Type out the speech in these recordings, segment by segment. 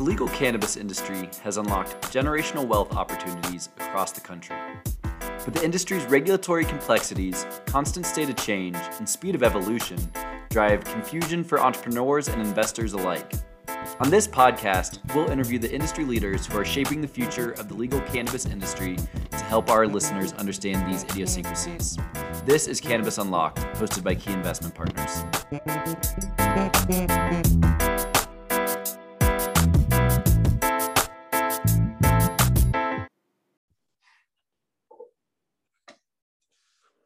The legal cannabis industry has unlocked generational wealth opportunities across the country. But the industry's regulatory complexities, constant state of change, and speed of evolution drive confusion for entrepreneurs and investors alike. On this podcast, we'll interview the industry leaders who are shaping the future of the legal cannabis industry to help our listeners understand these idiosyncrasies. This is Cannabis Unlocked, hosted by Key Investment Partners.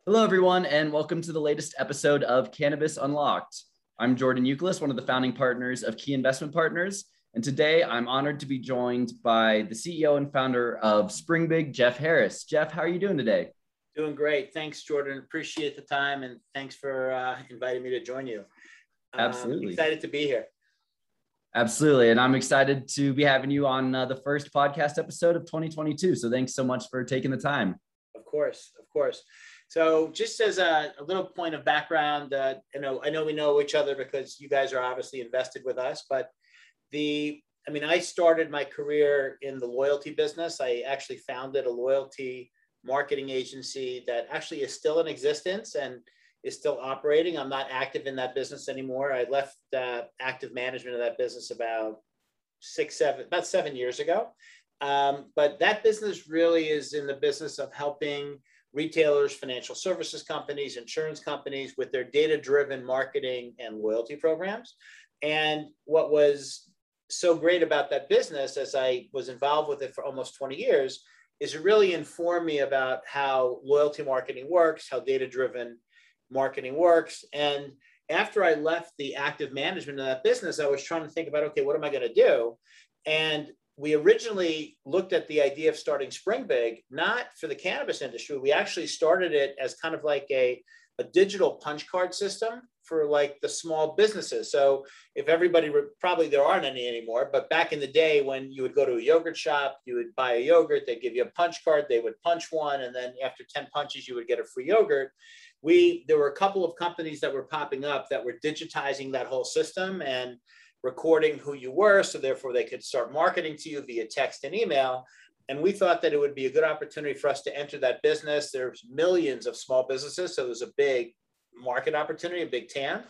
Hello, everyone, and welcome to the latest episode of Cannabis Unlocked. I'm Jordan Euclid, one of the founding partners of Key Investment Partners. And today I'm honored to be joined by the CEO and founder of Springbig, Jeff Harris. Jeff, how are you doing today? Doing great. Thanks, Jordan. Appreciate the time and thanks for uh, inviting me to join you. Um, Absolutely. excited to be here. Absolutely. And I'm excited to be having you on uh, the first podcast episode of 2022. So thanks so much for taking the time. Of course. Of course. So, just as a, a little point of background, uh, you know, I know we know each other because you guys are obviously invested with us. But the, I mean, I started my career in the loyalty business. I actually founded a loyalty marketing agency that actually is still in existence and is still operating. I'm not active in that business anymore. I left uh, active management of that business about six, seven, about seven years ago. Um, but that business really is in the business of helping retailers, financial services companies, insurance companies with their data driven marketing and loyalty programs. And what was so great about that business, as I was involved with it for almost 20 years, is it really informed me about how loyalty marketing works, how data driven marketing works. And after I left the active management of that business, I was trying to think about okay, what am I going to do? And we originally looked at the idea of starting Springbig, not for the cannabis industry. We actually started it as kind of like a, a digital punch card system for like the small businesses. So if everybody re- probably there aren't any anymore, but back in the day when you would go to a yogurt shop, you would buy a yogurt, they'd give you a punch card, they would punch one, and then after 10 punches, you would get a free yogurt. We there were a couple of companies that were popping up that were digitizing that whole system and recording who you were. So therefore they could start marketing to you via text and email. And we thought that it would be a good opportunity for us to enter that business. There's millions of small businesses. So there's a big market opportunity, a big TAM.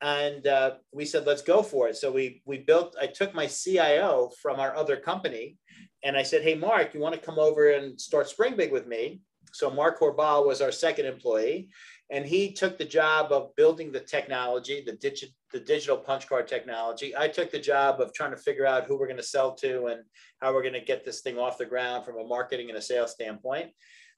And uh, we said, let's go for it. So we, we built, I took my CIO from our other company and I said, hey, Mark, you want to come over and start Springbig with me? So Mark Horbal was our second employee and he took the job of building the technology, the, digi- the digital punch card technology. I took the job of trying to figure out who we're going to sell to and how we're going to get this thing off the ground from a marketing and a sales standpoint.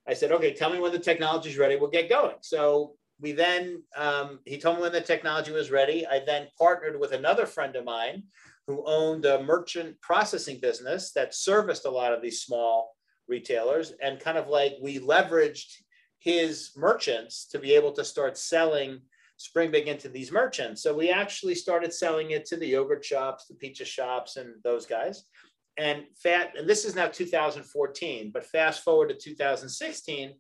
I said, okay, tell me when the technology is ready. We'll get going. So we then, um, he told me when the technology was ready. I then partnered with another friend of mine who owned a merchant processing business that serviced a lot of these small retailers and kind of like we leveraged his merchants to be able to start selling Springbig into these merchants. So we actually started selling it to the yogurt shops, the pizza shops, and those guys. And fat, and this is now 2014, but fast forward to 2016,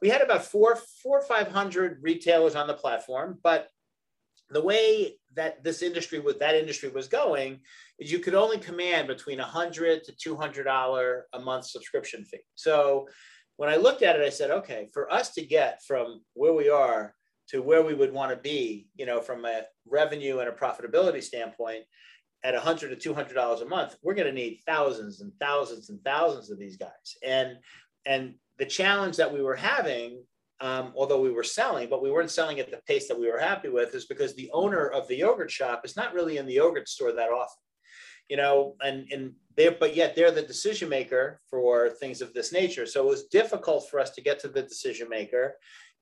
we had about four, four or 500 retailers on the platform. But the way that this industry with that industry was going is you could only command between 100 to 200 dollar a month subscription fee. So when I looked at it, I said, okay, for us to get from where we are to where we would want to be, you know, from a revenue and a profitability standpoint, at 100 to 200 dollars a month, we're going to need thousands and thousands and thousands of these guys. And and the challenge that we were having, um, although we were selling, but we weren't selling at the pace that we were happy with, is because the owner of the yogurt shop is not really in the yogurt store that often you know, and and they but yet they're the decision maker for things of this nature. So it was difficult for us to get to the decision maker.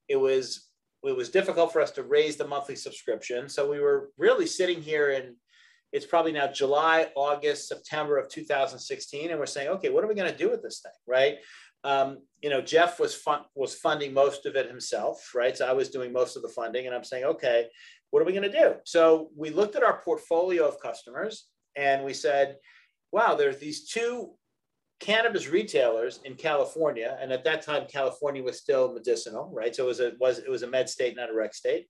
It was it was difficult for us to raise the monthly subscription. So we were really sitting here in it's probably now July, August, September of 2016, and we're saying, okay, what are we going to do with this thing, right? Um, you know, Jeff was fun, was funding most of it himself, right? So I was doing most of the funding, and I'm saying, okay, what are we going to do? So we looked at our portfolio of customers, and we said, wow, there's these two cannabis retailers in California, and at that time, California was still medicinal, right? So it was a was it was a med state, not a rec state.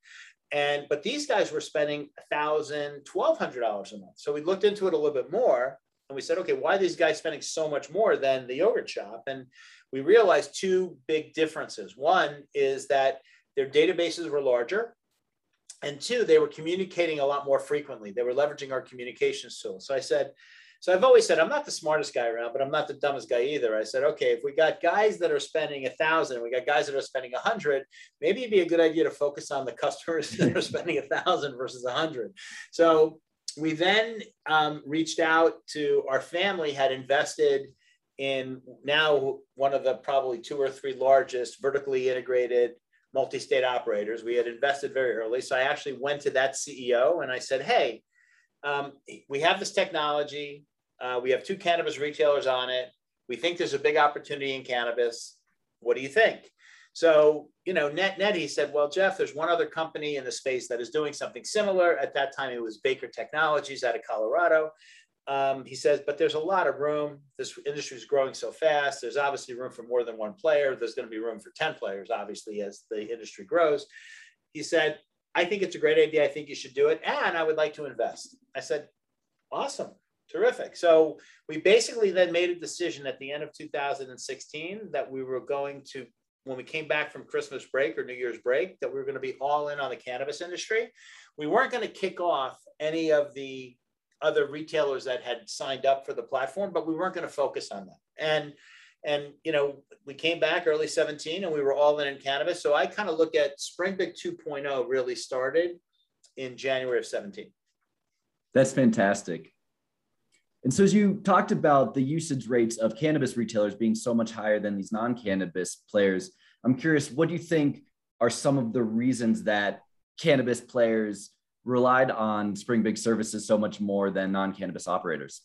And but these guys were spending a thousand, twelve hundred dollars a month. So we looked into it a little bit more, and we said, okay, why are these guys spending so much more than the yogurt shop? And we realized two big differences. One is that their databases were larger. And two, they were communicating a lot more frequently. They were leveraging our communications tools. So I said, so I've always said I'm not the smartest guy around, but I'm not the dumbest guy either. I said, okay, if we got guys that are spending a thousand, we got guys that are spending a hundred, maybe it'd be a good idea to focus on the customers that are spending a thousand versus a hundred. So we then um, reached out to our family had invested in now one of the probably two or three largest vertically integrated multi-state operators. We had invested very early. So I actually went to that CEO and I said, hey, um, we have this technology. Uh, we have two cannabis retailers on it. We think there's a big opportunity in cannabis. What do you think? So, you know, net net, he said, well, Jeff, there's one other company in the space that is doing something similar. At that time, it was Baker Technologies out of Colorado. Um, he says, but there's a lot of room. This industry is growing so fast. There's obviously room for more than one player. There's going to be room for 10 players, obviously, as the industry grows. He said, I think it's a great idea. I think you should do it. And I would like to invest. I said, awesome, terrific. So we basically then made a decision at the end of 2016 that we were going to, when we came back from Christmas break or New Year's break, that we were going to be all in on the cannabis industry. We weren't going to kick off any of the other retailers that had signed up for the platform, but we weren't going to focus on them. And and you know, we came back early 17 and we were all in in cannabis. So I kind of look at Springbig 2.0 really started in January of 17. That's fantastic. And so as you talked about the usage rates of cannabis retailers being so much higher than these non-cannabis players, I'm curious, what do you think are some of the reasons that cannabis players relied on Springbig services so much more than non-cannabis operators?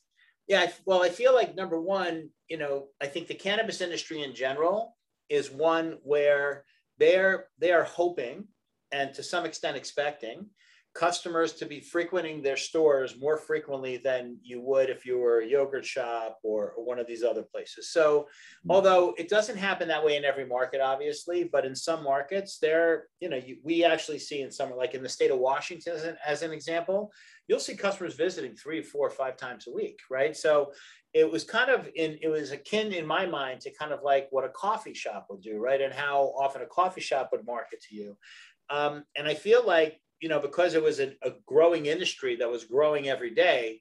Yeah, well, I feel like number one, you know, I think the cannabis industry in general is one where they're they are hoping and to some extent expecting customers to be frequenting their stores more frequently than you would if you were a yogurt shop or, one of these other places. So, hmm. although it doesn't happen that way in every market, obviously, but in some markets, there, you know, you, we actually see in some, like in the state of Washington, as an, as an example, you'll see customers visiting three, four, five times a week, right? So, it was kind of in it was akin in my mind to kind of like what a coffee shop would do right and how often a coffee shop would market to you um, and i feel like you know, because it was a, a growing industry that was growing every day,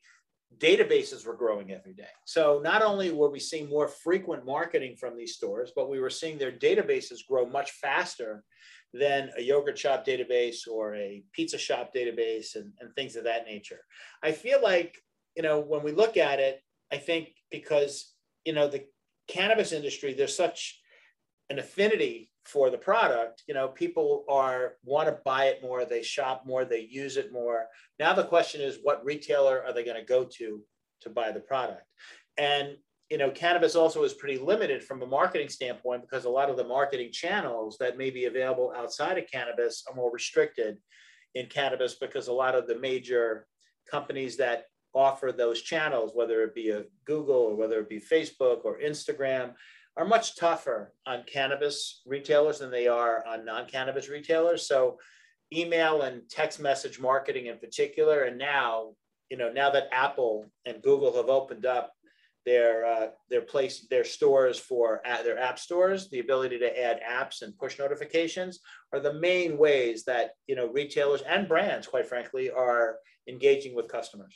databases were growing every day. So not only were we seeing more frequent marketing from these stores, but we were seeing their databases grow much faster than a yogurt shop database or a pizza shop database and, and things of that nature. I feel like, you know, when we look at it, I think because, you know, the cannabis industry, there's such an affinity for the product you know people are want to buy it more they shop more they use it more. Now the question is what retailer are they going to go to to buy the product? And you know cannabis also is pretty limited from a marketing standpoint because a lot of the marketing channels that may be available outside of cannabis are more restricted in cannabis because a lot of the major companies that offer those channels whether it be a google or whether it be facebook or instagram are much tougher on cannabis retailers than they are on non-cannabis retailers. So email and text message marketing in particular, and now, you know, now that Apple and Google have opened up their uh, their place their stores for uh, their app stores, the ability to add apps and push notifications are the main ways that you know retailers and brands, quite frankly, are engaging with customers.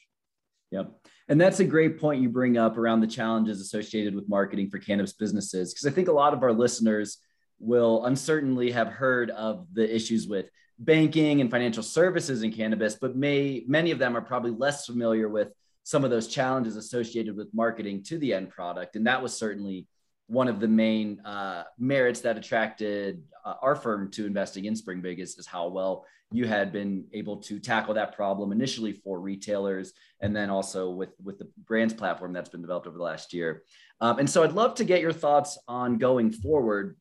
Yep. And that's a great point you bring up around the challenges associated with marketing for cannabis businesses. Because I think a lot of our listeners will uncertainly have heard of the issues with banking and financial services in cannabis, but may many of them are probably less familiar with some of those challenges associated with marketing to the end product. And that was certainly one of the main uh, merits that attracted uh, our firm to investing in Springbig is, is how well you had been able to tackle that problem initially for retailers and then also with with the brands platform that's been developed over the last year. Um, and so i'd love to get your thoughts on going forward.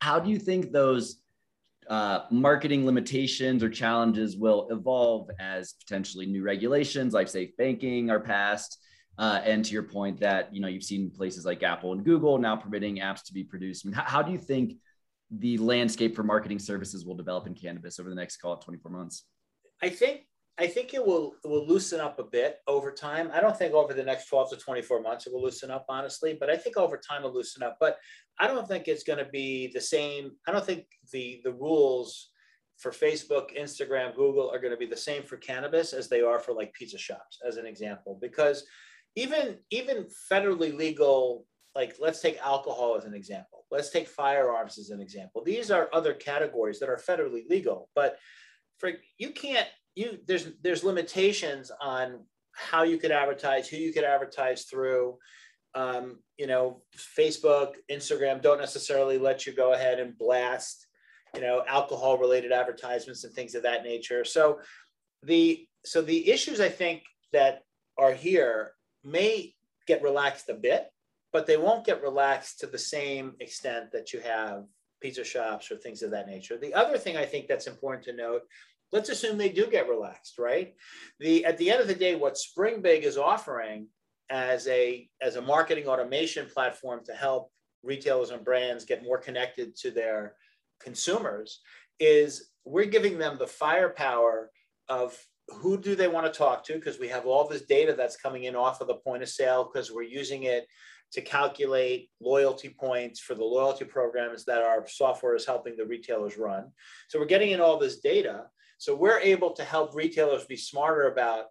How do you think those uh, marketing limitations or challenges will evolve as potentially new regulations like safe banking are passed uh, and to your point that you know you've seen places like apple and google now permitting apps to be produced I mean, how, how do you think the landscape for marketing services will develop in cannabis over the next call it 24 months i think I think it will it will loosen up a bit over time. I don't think over the next 12 to 24 months it will loosen up, honestly, but I think over time it'll loosen up. But I don't think it's going to be the same. I don't think the the rules for Facebook, Instagram, Google are going to be the same for cannabis as they are for like pizza shops, as an example, because even even federally legal, like let's take alcohol as an example. Let's take firearms as an example. These are other categories that are federally legal, but for you can't you there's there's limitations on how you could advertise, who you could advertise through. Um, you know, Facebook, Instagram don't necessarily let you go ahead and blast, you know, alcohol related advertisements and things of that nature. So the so the issues I think that are here may get relaxed a bit, but they won't get relaxed to the same extent that you have pizza shops or things of that nature. The other thing I think that's important to note let's assume they do get relaxed, right? The at the end of the day, what Springbig is offering as a as a marketing automation platform to help retailers and brands get more connected to their consumers is we're giving them the firepower of who do they want to talk to because we have all this data that's coming in off of the point of sale because we're using it to calculate loyalty points for the loyalty programs that our software is helping the retailers run. So we're getting in all this data so we're able to help retailers be smarter about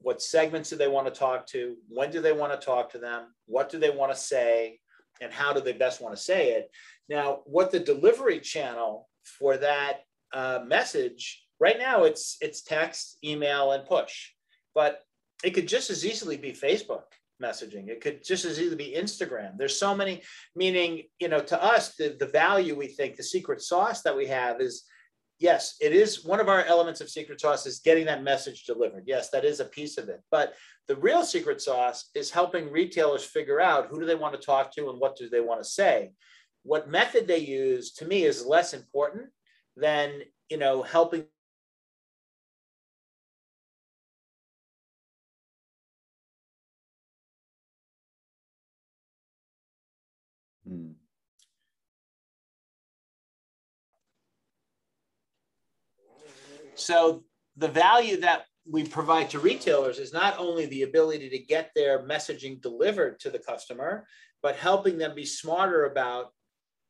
what segments do they want to talk to, when do they want to talk to them, what do they want to say, and how do they best want to say it. Now, what the delivery channel for that uh, message right now it's it's text, email, and push, but it could just as easily be Facebook messaging. It could just as easily be Instagram. There's so many, meaning, you know, to us, the, the value we think, the secret sauce that we have is yes, it is one of our elements of secret sauce is getting that message delivered. Yes, that is a piece of it. But the real secret sauce is helping retailers figure out who do they want to talk to and what do they want to say. What method they use to me is less important than, you know, helping So the value that we provide to retailers is not only the ability to get their messaging delivered to the customer, but helping them be smarter about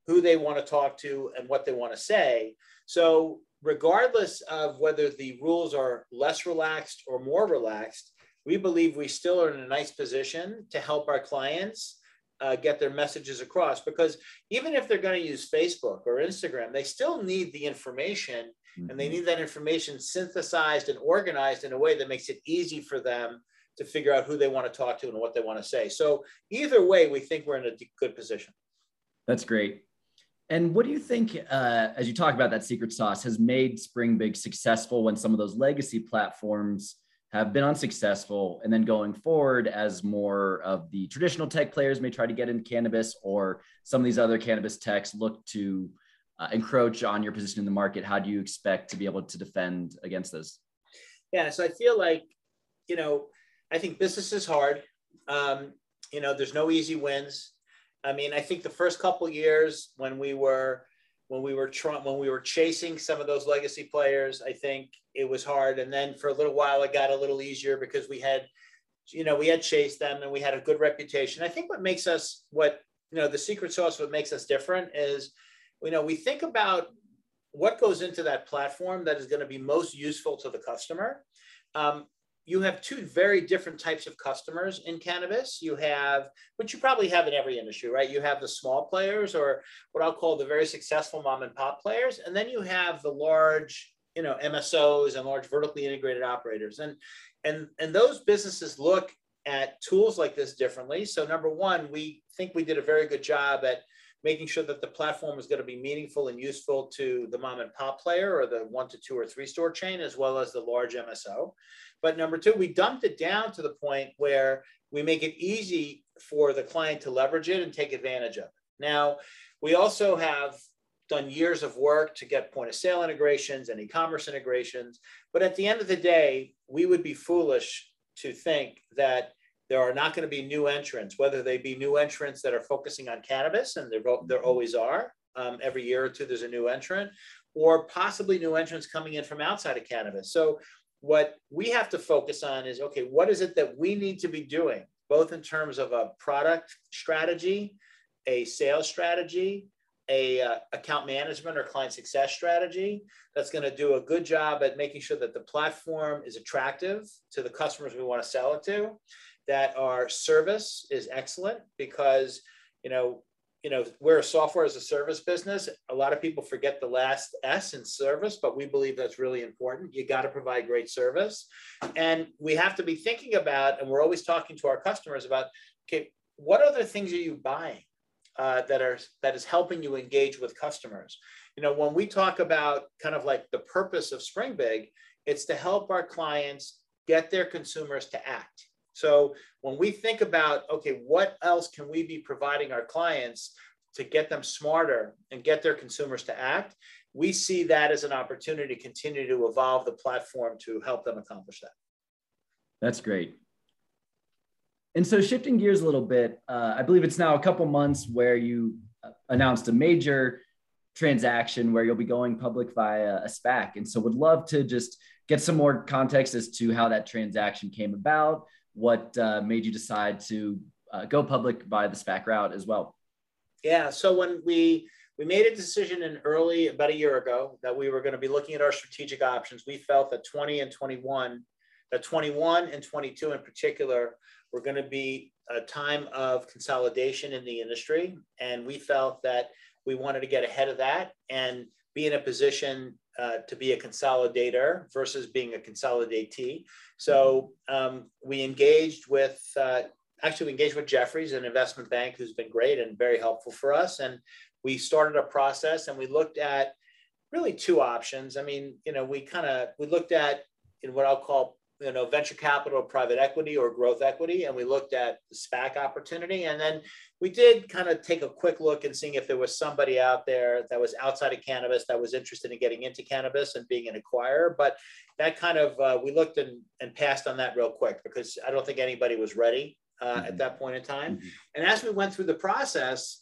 who they want to talk to and what they want to say. So, regardless of whether the rules are less relaxed or more relaxed, we believe we still are in a nice position to help our clients uh, get their messages across. Because even if they're going to use Facebook or Instagram, they still need the information Mm-hmm. And they mm-hmm. need that information synthesized and organized in a way that makes it easy for them to figure out who they want to talk to and what they want to say. So either way, we think we're in a good position. That's great. And what do you think, uh, as you talk about that secret sauce, has made Springbig successful when some of those legacy platforms have been unsuccessful? And then going forward, as more of the traditional tech players may try to get into cannabis, or some of these other cannabis techs look to uh, encroach on your position in the market, how do you expect to be able to defend against this? Yeah, so I feel like, you know, I think business is hard. Um, you know, there's no easy wins. I mean, I think the first couple years when we were when we were trying when we were chasing some of those legacy players, I think it was hard. And then for a little while, it got a little easier because we had, you know, we had chased them and we had a good reputation. I think what makes us what you know the secret sauce, what makes us different is you know, we think about what goes into that platform that is going to be most useful to the customer. Um, you have two very different types of customers in cannabis. You have, which you probably have in every industry, right? You have the small players or what I'll call the very successful mom and pop players. And then you have the large, you know, MSOs and large vertically integrated operators. And, and, and those businesses look at tools like this differently. So number one, we think we did a very good job at making sure that the platform is going to be meaningful and useful to the mom and pop player or the one to two or three store chain, as well as the large MSO. But number two, we dumped it down to the point where we make it easy for the client to leverage it and take advantage of it. Now, we also have done years of work to get point of sale integrations and e-commerce integrations. But at the end of the day, we would be foolish to think that there are not going to be new entrants, whether they be new entrants that are focusing on cannabis, and there, always are. Um, every year or two, there's a new entrant, or possibly new entrants coming in from outside of cannabis. So what we have to focus on is okay, what is it that we need to be doing, both in terms of a product strategy, a sales strategy, a uh, account management or client success strategy that's going to do a good job at making sure that the platform is attractive to the customers we want to sell it to that our service is excellent because you know you know we're a software as a service business a lot of people forget the last s in service but we believe that's really important you got to provide great service and we have to be thinking about and we're always talking to our customers about okay what other things are you buying uh, that are that is helping you engage with customers. You know, when we talk about kind of like the purpose of SpringBig, it's to help our clients get their consumers to act. So when we think about okay, what else can we be providing our clients to get them smarter and get their consumers to act? We see that as an opportunity to continue to evolve the platform to help them accomplish that. That's great. And so, shifting gears a little bit, uh, I believe it's now a couple months where you uh, announced a major transaction where you'll be going public via a SPAC. And so, would love to just get some more context as to how that transaction came about, what uh, made you decide to uh, go public by the SPAC route as well. Yeah. So when we we made a decision in early about a year ago that we were going to be looking at our strategic options. We felt that 20 and 21, that 21 and 22 in particular we're going to be a time of consolidation in the industry. And we felt that we wanted to get ahead of that and be in a position uh, to be a consolidator versus being a consolidatee. So um, we engaged with, uh, actually, we engaged with Jefferies, an investment bank who's been great and very helpful for us. And we started a process and we looked at really two options. I mean, you know, we kind of, we looked at in what I'll call you know, venture capital, private equity, or growth equity, and we looked at the SPAC opportunity. And then we did kind of take a quick look and seeing if there was somebody out there that was outside of cannabis that was interested in getting into cannabis and being an acquirer. But that kind of uh, we looked and, and passed on that real quick because I don't think anybody was ready uh, mm-hmm. at that point in time. Mm-hmm. And as we went through the process,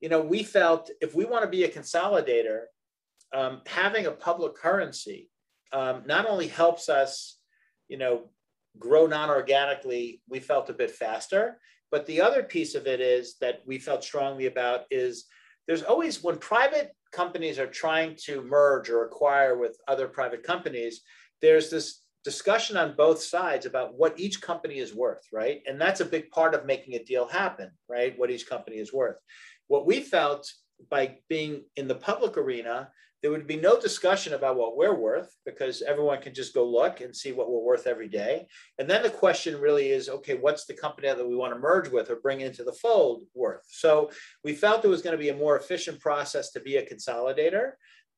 you know, we felt if we want to be a consolidator, um, having a public currency um, not only helps us you know, grow non-organically, we felt a bit faster. But the other piece of it is that we felt strongly about is there's always when private companies are trying to merge or acquire with other private companies, there's this discussion on both sides about what each company is worth, right? And that's a big part of making a deal happen, right? What each company is worth. What we felt by being in the public arena there would be no discussion about what we're worth because everyone can just go look and see what we're worth every day. And then the question really is okay, what's the company that we want to merge with or bring into the fold worth? So we felt it was going to be a more efficient process to be a consolidator.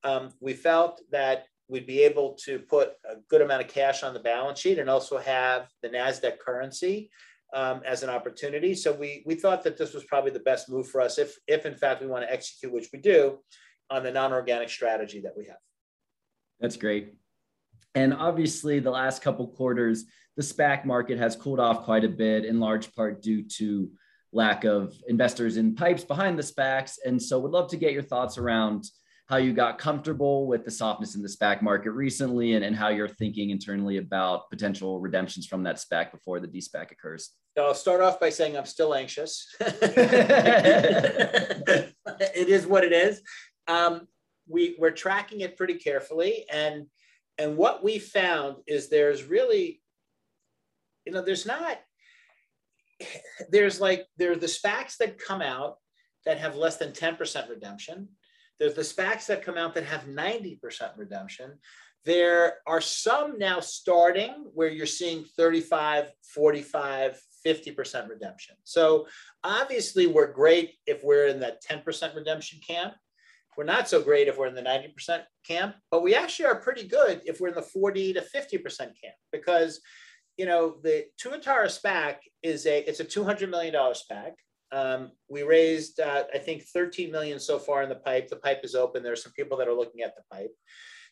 Um, we felt that we'd be able to put a good amount of cash on the balance sheet and also have the NASDAQ currency um, as an opportunity. So we, we thought that this was probably the best move for us if, if in fact we want to execute, which we do, on the non-organic strategy that we have. That's great. And obviously, the last couple quarters, the SPAC market has cooled off quite a bit, in large part due to lack of investors in pipes behind the SPACs. And so, would love to get your thoughts around how you got comfortable with the softness in the SPAC market recently, and, and how you're thinking internally about potential redemptions from that SPAC before the DSPAC occurs. I'll start off by saying I'm still anxious. it is what it is um, we, we're tracking it pretty carefully. And, and what we found is there's really, you know, there's not, there's like, there are the SPACs that come out that have less than 10% redemption. There's the SPACs that come out that have 90% redemption. There are some now starting where you're seeing 35, 45, 50% redemption. So obviously, we're great if we're in that 10% redemption camp. We're not so great if we're in the 90% camp, but we actually are pretty good if we're in the 40 to 50% camp because, you know, the Tuatara SPAC is a, it's a $200 million SPAC. Um, we raised, uh, I think, 13 million so far in the pipe. The pipe is open. There are some people that are looking at the pipe.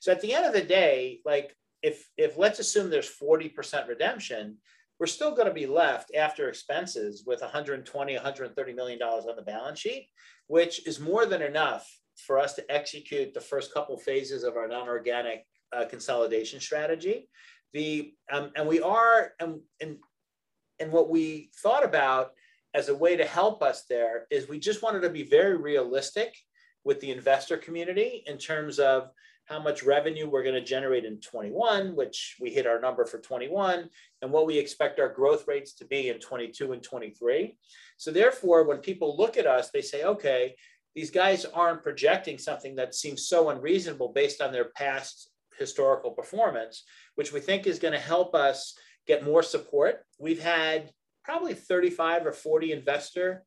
So at the end of the day, like if, if let's assume there's 40% redemption, we're still going to be left after expenses with 120, 130 million dollars on the balance sheet, which is more than enough for us to execute the first couple phases of our non-organic uh, consolidation strategy. the um, and we are and and and what we thought about as a way to help us there is we just wanted to be very realistic with the investor community in terms of how much revenue we're going to generate in 21, which we hit our number for 21, and what we expect our growth rates to be in 22 and 23. So therefore, when people look at us, they say, okay, these guys aren't projecting something that seems so unreasonable based on their past historical performance, which we think is going to help us get more support. We've had probably 35 or 40 investor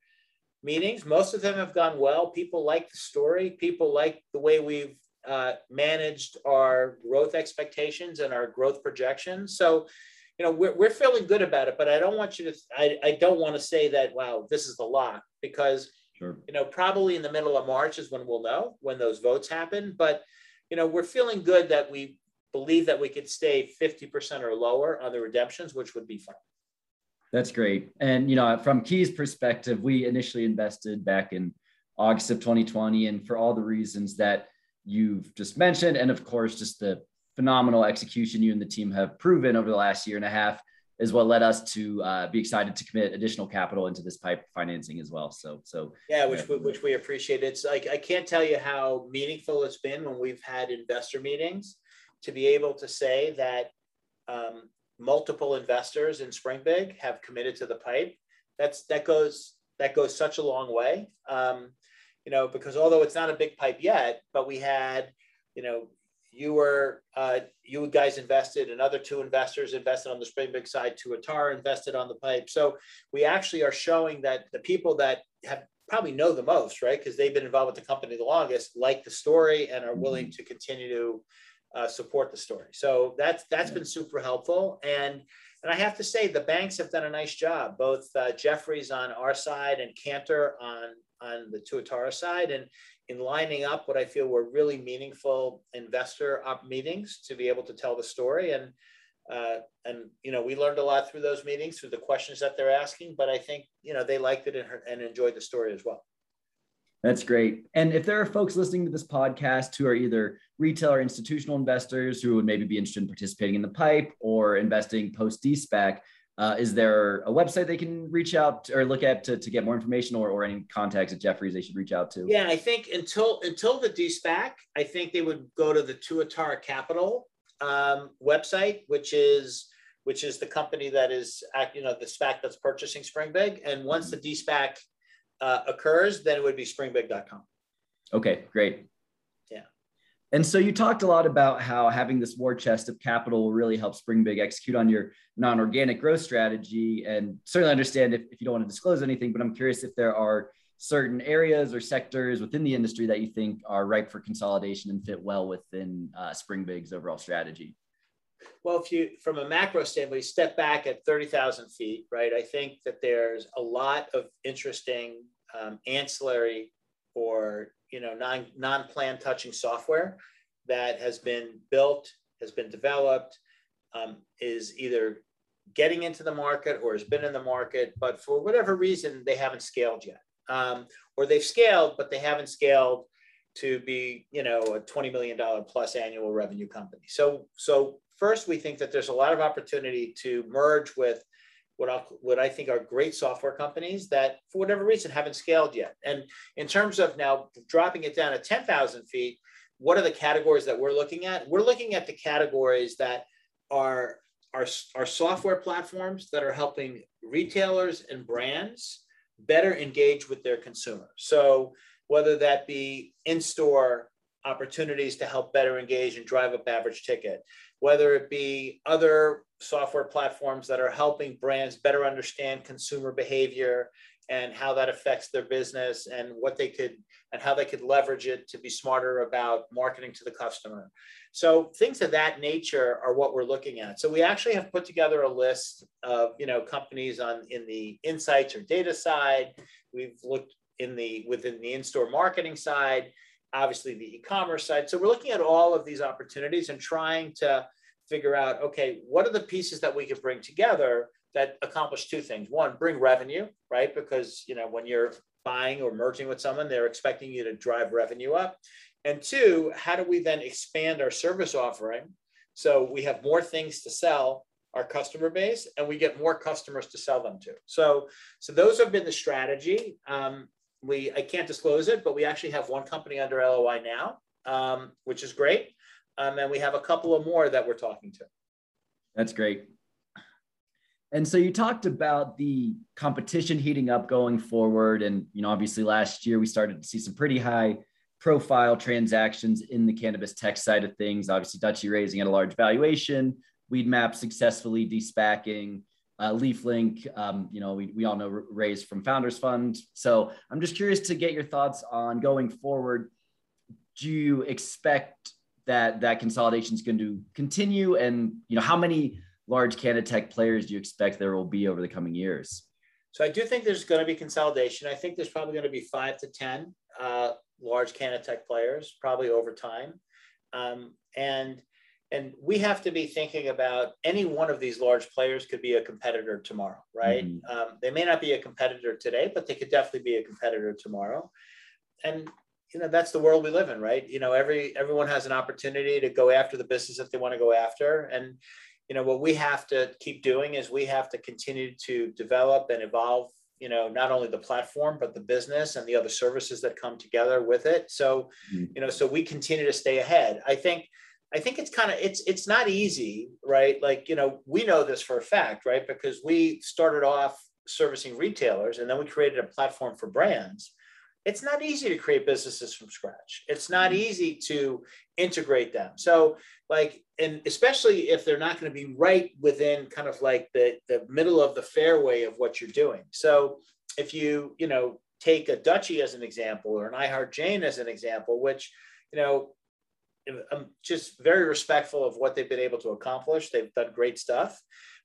meetings. Most of them have gone well. People like the story. People like the way we've uh, managed our growth expectations and our growth projections. So, you know, we're, we're feeling good about it, but I don't want you to, I, I don't want to say that, wow, this is the lock because, sure. you know, probably in the middle of March is when we'll know when those votes happen. But, you know, we're feeling good that we believe that we could stay 50% or lower on the redemptions, which would be fine. That's great. And, you know, from Key's perspective, we initially invested back in August of 2020. And for all the reasons that you've just mentioned, and of course, just the phenomenal execution you and the team have proven over the last year and a half is what led us to uh, be excited to commit additional capital into this pipe financing as well. So, so yeah, which we, which we appreciate. It's like I can't tell you how meaningful it's been when we've had investor meetings to be able to say that um, multiple investors in Springbig have committed to the pipe. That's that goes that goes such a long way. Um, you know, because although it's not a big pipe yet, but we had, you know, you were uh, you guys invested, and other two investors invested on the Springbig side. Tuatara invested on the pipe. So we actually are showing that the people that have probably know the most, right? Because they've been involved with the company the longest, like the story and are willing mm-hmm. to continue to uh, support the story. So that's that's been super helpful. And and I have to say the banks have done a nice job, both uh, Jefferies on our side and Cantor on on the Tuatara side, and in lining up what I feel were really meaningful investor op meetings to be able to tell the story. And uh, and you know we learned a lot through those meetings through the questions that they're asking. But I think you know they liked it and, and enjoyed the story as well. That's great. And if there are folks listening to this podcast who are either retail or institutional investors who would maybe be interested in participating in the pipe or investing post DSPAC, uh, is there a website they can reach out or look at to, to get more information or, or any contacts at Jefferies they should reach out to? Yeah, I think until until the DSPAC, I think they would go to the Tuatara Capital um, website, which is which is the company that is you know the SPAC that's purchasing Springbig. And once mm-hmm. the DSPAC uh, occurs, then it would be springbig.com. Okay, great. Yeah. And so you talked a lot about how having this war chest of capital will really help Springbig execute on your non-organic growth strategy. And certainly understand if, if you don't want to disclose anything, but I'm curious if there are certain areas or sectors within the industry that you think are ripe for consolidation and fit well within uh, Springbig's overall strategy. Well, if you, from a macro standpoint, step back at 30,000 feet, right? I think that there's a lot of interesting um, ancillary or, you know, non, non-plant touching software that has been built, has been developed, um, is either getting into the market or has been in the market, but for whatever reason, they haven't scaled yet. Um, or they've scaled, but they haven't scaled to be, you know, a $20 million plus annual revenue company. So, so First, we think that there's a lot of opportunity to merge with what I, what I think are great software companies that, for whatever reason, haven't scaled yet. And in terms of now dropping it down to 10,000 feet, what are the categories that we're looking at? We're looking at the categories that are, are, are software platforms that are helping retailers and brands better engage with their consumers. So whether that be in-store opportunities to help better engage and drive up average ticket, whether it be other software platforms that are helping brands better understand consumer behavior and how that affects their business and what they could and how they could leverage it to be smarter about marketing to the customer. So things of that nature are what we're looking at. So we actually have put together a list of you know companies on in the insights or data side. We've looked in the within the in-store marketing side obviously the e-commerce side. So we're looking at all of these opportunities and trying to figure out, okay, what are the pieces that we could bring together that accomplish two things. One, bring revenue, right? Because you know when you're buying or merging with someone, they're expecting you to drive revenue up. And two, how do we then expand our service offering So we have more things to sell our customer base and we get more customers to sell them to. So, so those have been the strategy. Um, we, I can't disclose it, but we actually have one company under LOI now, um, which is great. Um, and we have a couple of more that we're talking to. That's great. And so you talked about the competition heating up going forward. And, you know, obviously last year we started to see some pretty high profile transactions in the cannabis tech side of things. Obviously, Dutchie raising at a large valuation, Weedmaps successfully despacking, uh, LeafLink, um, you know, we, we all know raised from Founders Fund. So I'm just curious to get your thoughts on going forward. Do you expect that that consolidation is going to continue? And, you know, how many large canna tech players do you expect there will be over the coming years? So I do think there's going to be consolidation. I think there's probably going to be five to 10 uh, large canna tech players, probably over time. Um, and and we have to be thinking about any one of these large players could be a competitor tomorrow, right? Mm-hmm. Um, they may not be a competitor today, but they could definitely be a competitor tomorrow. And you know that's the world we live in, right? You know, every everyone has an opportunity to go after the business that they want to go after, and you know what we have to keep doing is we have to continue to develop and evolve you know not only the platform but the business and the other services that come together with it so mm-hmm. you know so we continue to stay ahead i think i think it's kind of it's it's not easy right like you know we know this for a fact right because we started off servicing retailers and then we created a platform for brands it's not easy to create businesses from scratch. It's not mm-hmm. easy to integrate them. So, like, and especially if they're not going to be right within kind of like the, the middle of the fairway of what you're doing. So, if you, you know, take a Dutchie as an example or an iHeart Jane as an example, which, you know, I'm um, just very respectful of what they've been able to accomplish. They've done great stuff,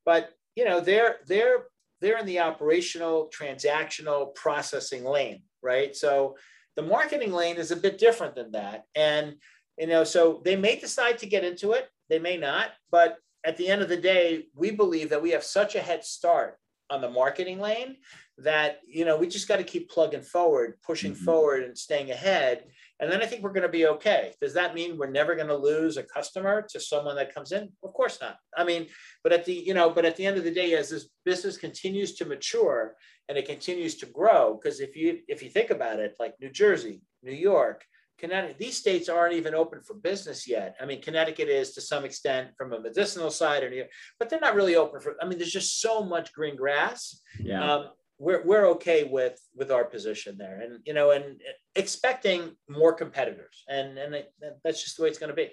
but you know, they're they're they're in the operational transactional processing lane right? So the marketing lane is a bit different than that. And, you know, so they may decide to get into it, they may not, but at the end of the day, we believe that we have such a head start on the marketing lane that, you know, we just got to keep plugging forward, pushing mm-hmm. forward and staying ahead. And then I think we're going to be okay. Does that mean we're never going to lose a customer to someone that comes in? Of course not. I mean, but at the, you know, but at the end of the day, as this business continues to mature and it continues to grow, because if you if you think about it, like New Jersey, New York, Connecticut, these states aren't even open for business yet. I mean, Connecticut is to some extent from a medicinal side, or but they're not really open for. I mean, there's just so much green grass. Yeah. Um, we're, we're okay with with our position there and you know and expecting more competitors and and it, that's just the way it's going to be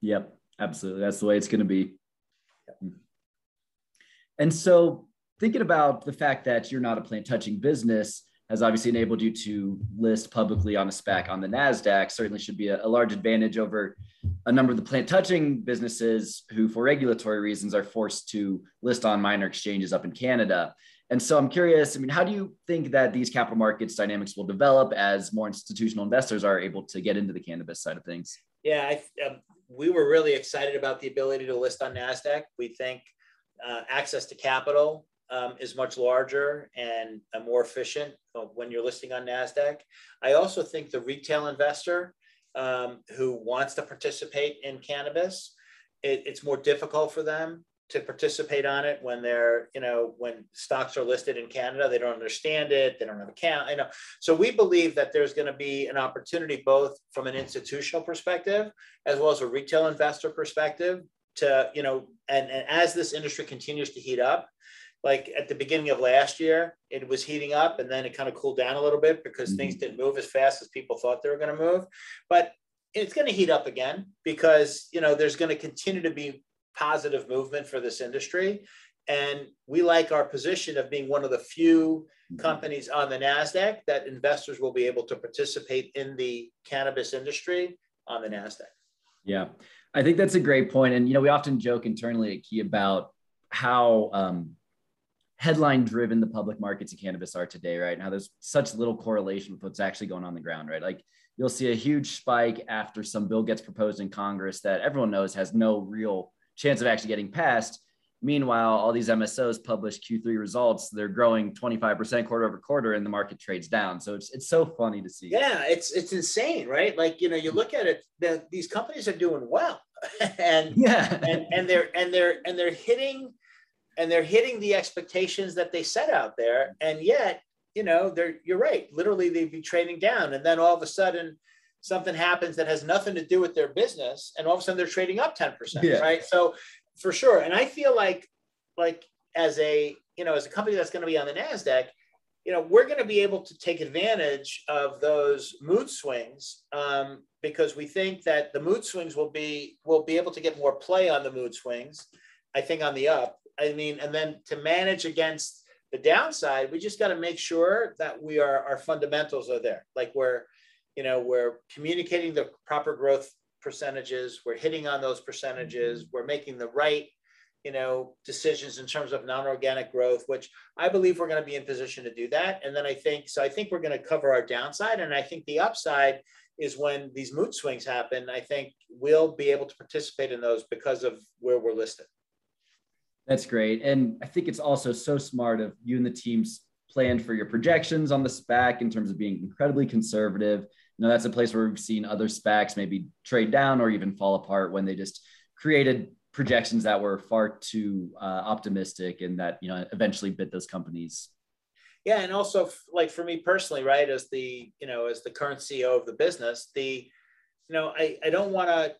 yep absolutely that's the way it's going to be yep. Mm-hmm. and so thinking about the fact that you're not a plant touching business has obviously enabled you to list publicly on a SPAC on the NASDAQ, certainly should be a, a, large advantage over a number of the plant touching businesses who, for regulatory reasons, are forced to list on minor exchanges up in Canada. And so I'm curious, I mean, how do you think that these capital markets dynamics will develop as more institutional investors are able to get into the cannabis side of things? Yeah, I, um, we were really excited about the ability to list on NASDAQ. We think uh, access to capital um, is much larger and uh, more efficient when you're listing on NASDAQ. I also think the retail investor um, who wants to participate in cannabis, it, it's more difficult for them to participate on it when they're you know when stocks are listed in canada they don't understand it they don't have account you know so we believe that there's going to be an opportunity both from an institutional perspective as well as a retail investor perspective to you know and, and as this industry continues to heat up like at the beginning of last year it was heating up and then it kind of cooled down a little bit because mm-hmm. things didn't move as fast as people thought they were going to move but it's going to heat up again because you know there's going to continue to be positive movement for this industry. And we like our position of being one of the few mm-hmm. companies on the NASDAQ that investors will be able to participate in the cannabis industry on the NASDAQ. Yeah, I think that's a great point. And, you know, we often joke internally at Key about how um, headline driven the public markets of cannabis are today, right? Now there's such little correlation with what's actually going on the ground, right? Like you'll see a huge spike after some bill gets proposed in Congress that everyone knows has no real chance of actually getting passed. Meanwhile, all these MSOs publish Q3 results. They're growing 25% quarter over quarter and the market trades down. So it's, it's so funny to see. Yeah, it's it's insane, right? Like, you know, you look at it, the, these companies are doing well. and yeah, and, and they're and they're and they're hitting and they're hitting the expectations that they set out there, and yet you know they're you're right. Literally, they'd be trading down, and then all of a sudden something happens that has nothing to do with their business, and all of a sudden they're trading up ten percent, yeah. right? So for sure, and I feel like like as a you know as a company that's going to be on the Nasdaq you know, we're going to be able to take advantage of those mood swings um, because we think that the mood swings will be will be able to get more play on the mood swings. I think on the up. I mean, and then to manage against the downside, we just got to make sure that we are our fundamentals are there. Like we're, you know, we're communicating the proper growth percentages. We're hitting on those percentages. Mm-hmm. We're making the right you know, decisions in terms of non-organic growth, which I believe we're going to be in position to do that. And then I think, so I think we're going to cover our downside. And I think the upside is when these mood swings happen, I think we'll be able to participate in those because of where we're listed. That's great. And I think it's also so smart of you and the teams planned for your projections on the SPAC in terms of being incredibly conservative. You know, that's a place where we've seen other SPACs maybe trade down or even fall apart when they just created projections that were far too uh, optimistic and that you know eventually bit those companies. Yeah and also like for me personally right as the you know as the current ceo of the business the you know i i don't want to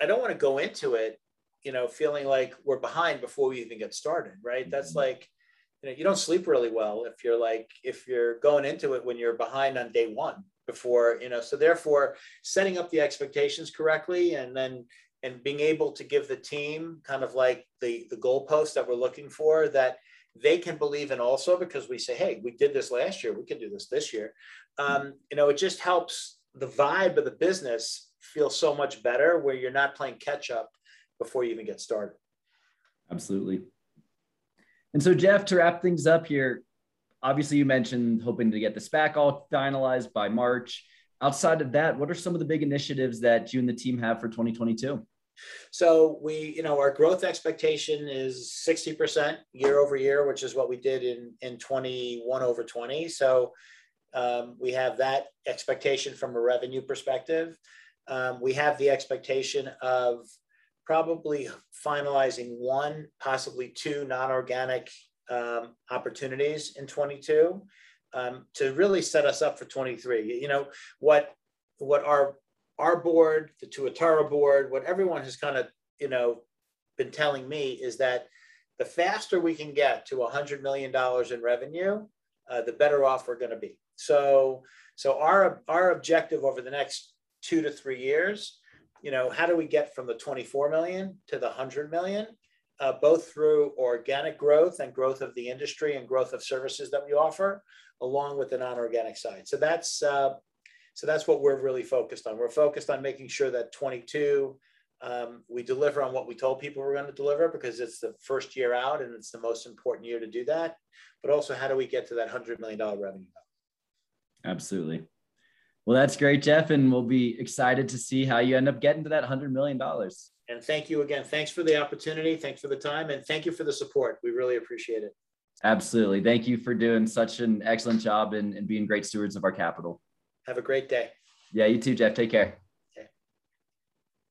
i don't want to go into it you know feeling like we're behind before we even get started right? Mm-hmm. that's like you know you don't sleep really well if you're like if you're going into it when you're behind on day one before you know so therefore setting up the expectations correctly and then and being able to give the team kind of like the the goalpost that we're looking for that they can believe in also because we say hey we did this last year. We can do this this year. Um, you know it just helps the vibe of the business feel so much better where you're not playing catch up before you even get started. Absolutely. And so jeff to wrap things up here obviously you mentioned hoping to get the spac all finalized by march outside of that what are some of the big initiatives that you and the team have for 2022 so we, you know, our growth expectation is 60% year over year, which is what we did in, in 21 over 20. So um, we have that expectation from a revenue perspective. Um, we have the expectation of probably finalizing one, possibly two non-organic um, opportunities in 22 um, to really set us up for 23. You know, what what our our board, the Tuatara board, what everyone has kind of, you know, been telling me is that the faster we can get to $100 million in revenue, uh, the better off we're going to be. So, so our, our objective over the next two to three years, you know, how do we get from the 24 million to the 100 million? Uh, both through organic growth and growth of the industry and growth of services that we offer, along with the non-organic side. So that's uh, so that's what we're really focused on. We're focused on making sure that 22, um, we deliver on what we told people we're going to deliver because it's the first year out and it's the most important year to do that. But also, how do we get to that $100 million revenue? Absolutely. Well, that's great, Jeff. And we'll be excited to see how you end up getting to that $100 million. And thank you again. Thanks for the opportunity. Thanks for the time. And thank you for the support. We really appreciate it. Absolutely. Thank you for doing such an excellent job and, and being great stewards of our capital. Have a great day. Yeah, you too, Jeff. Take care.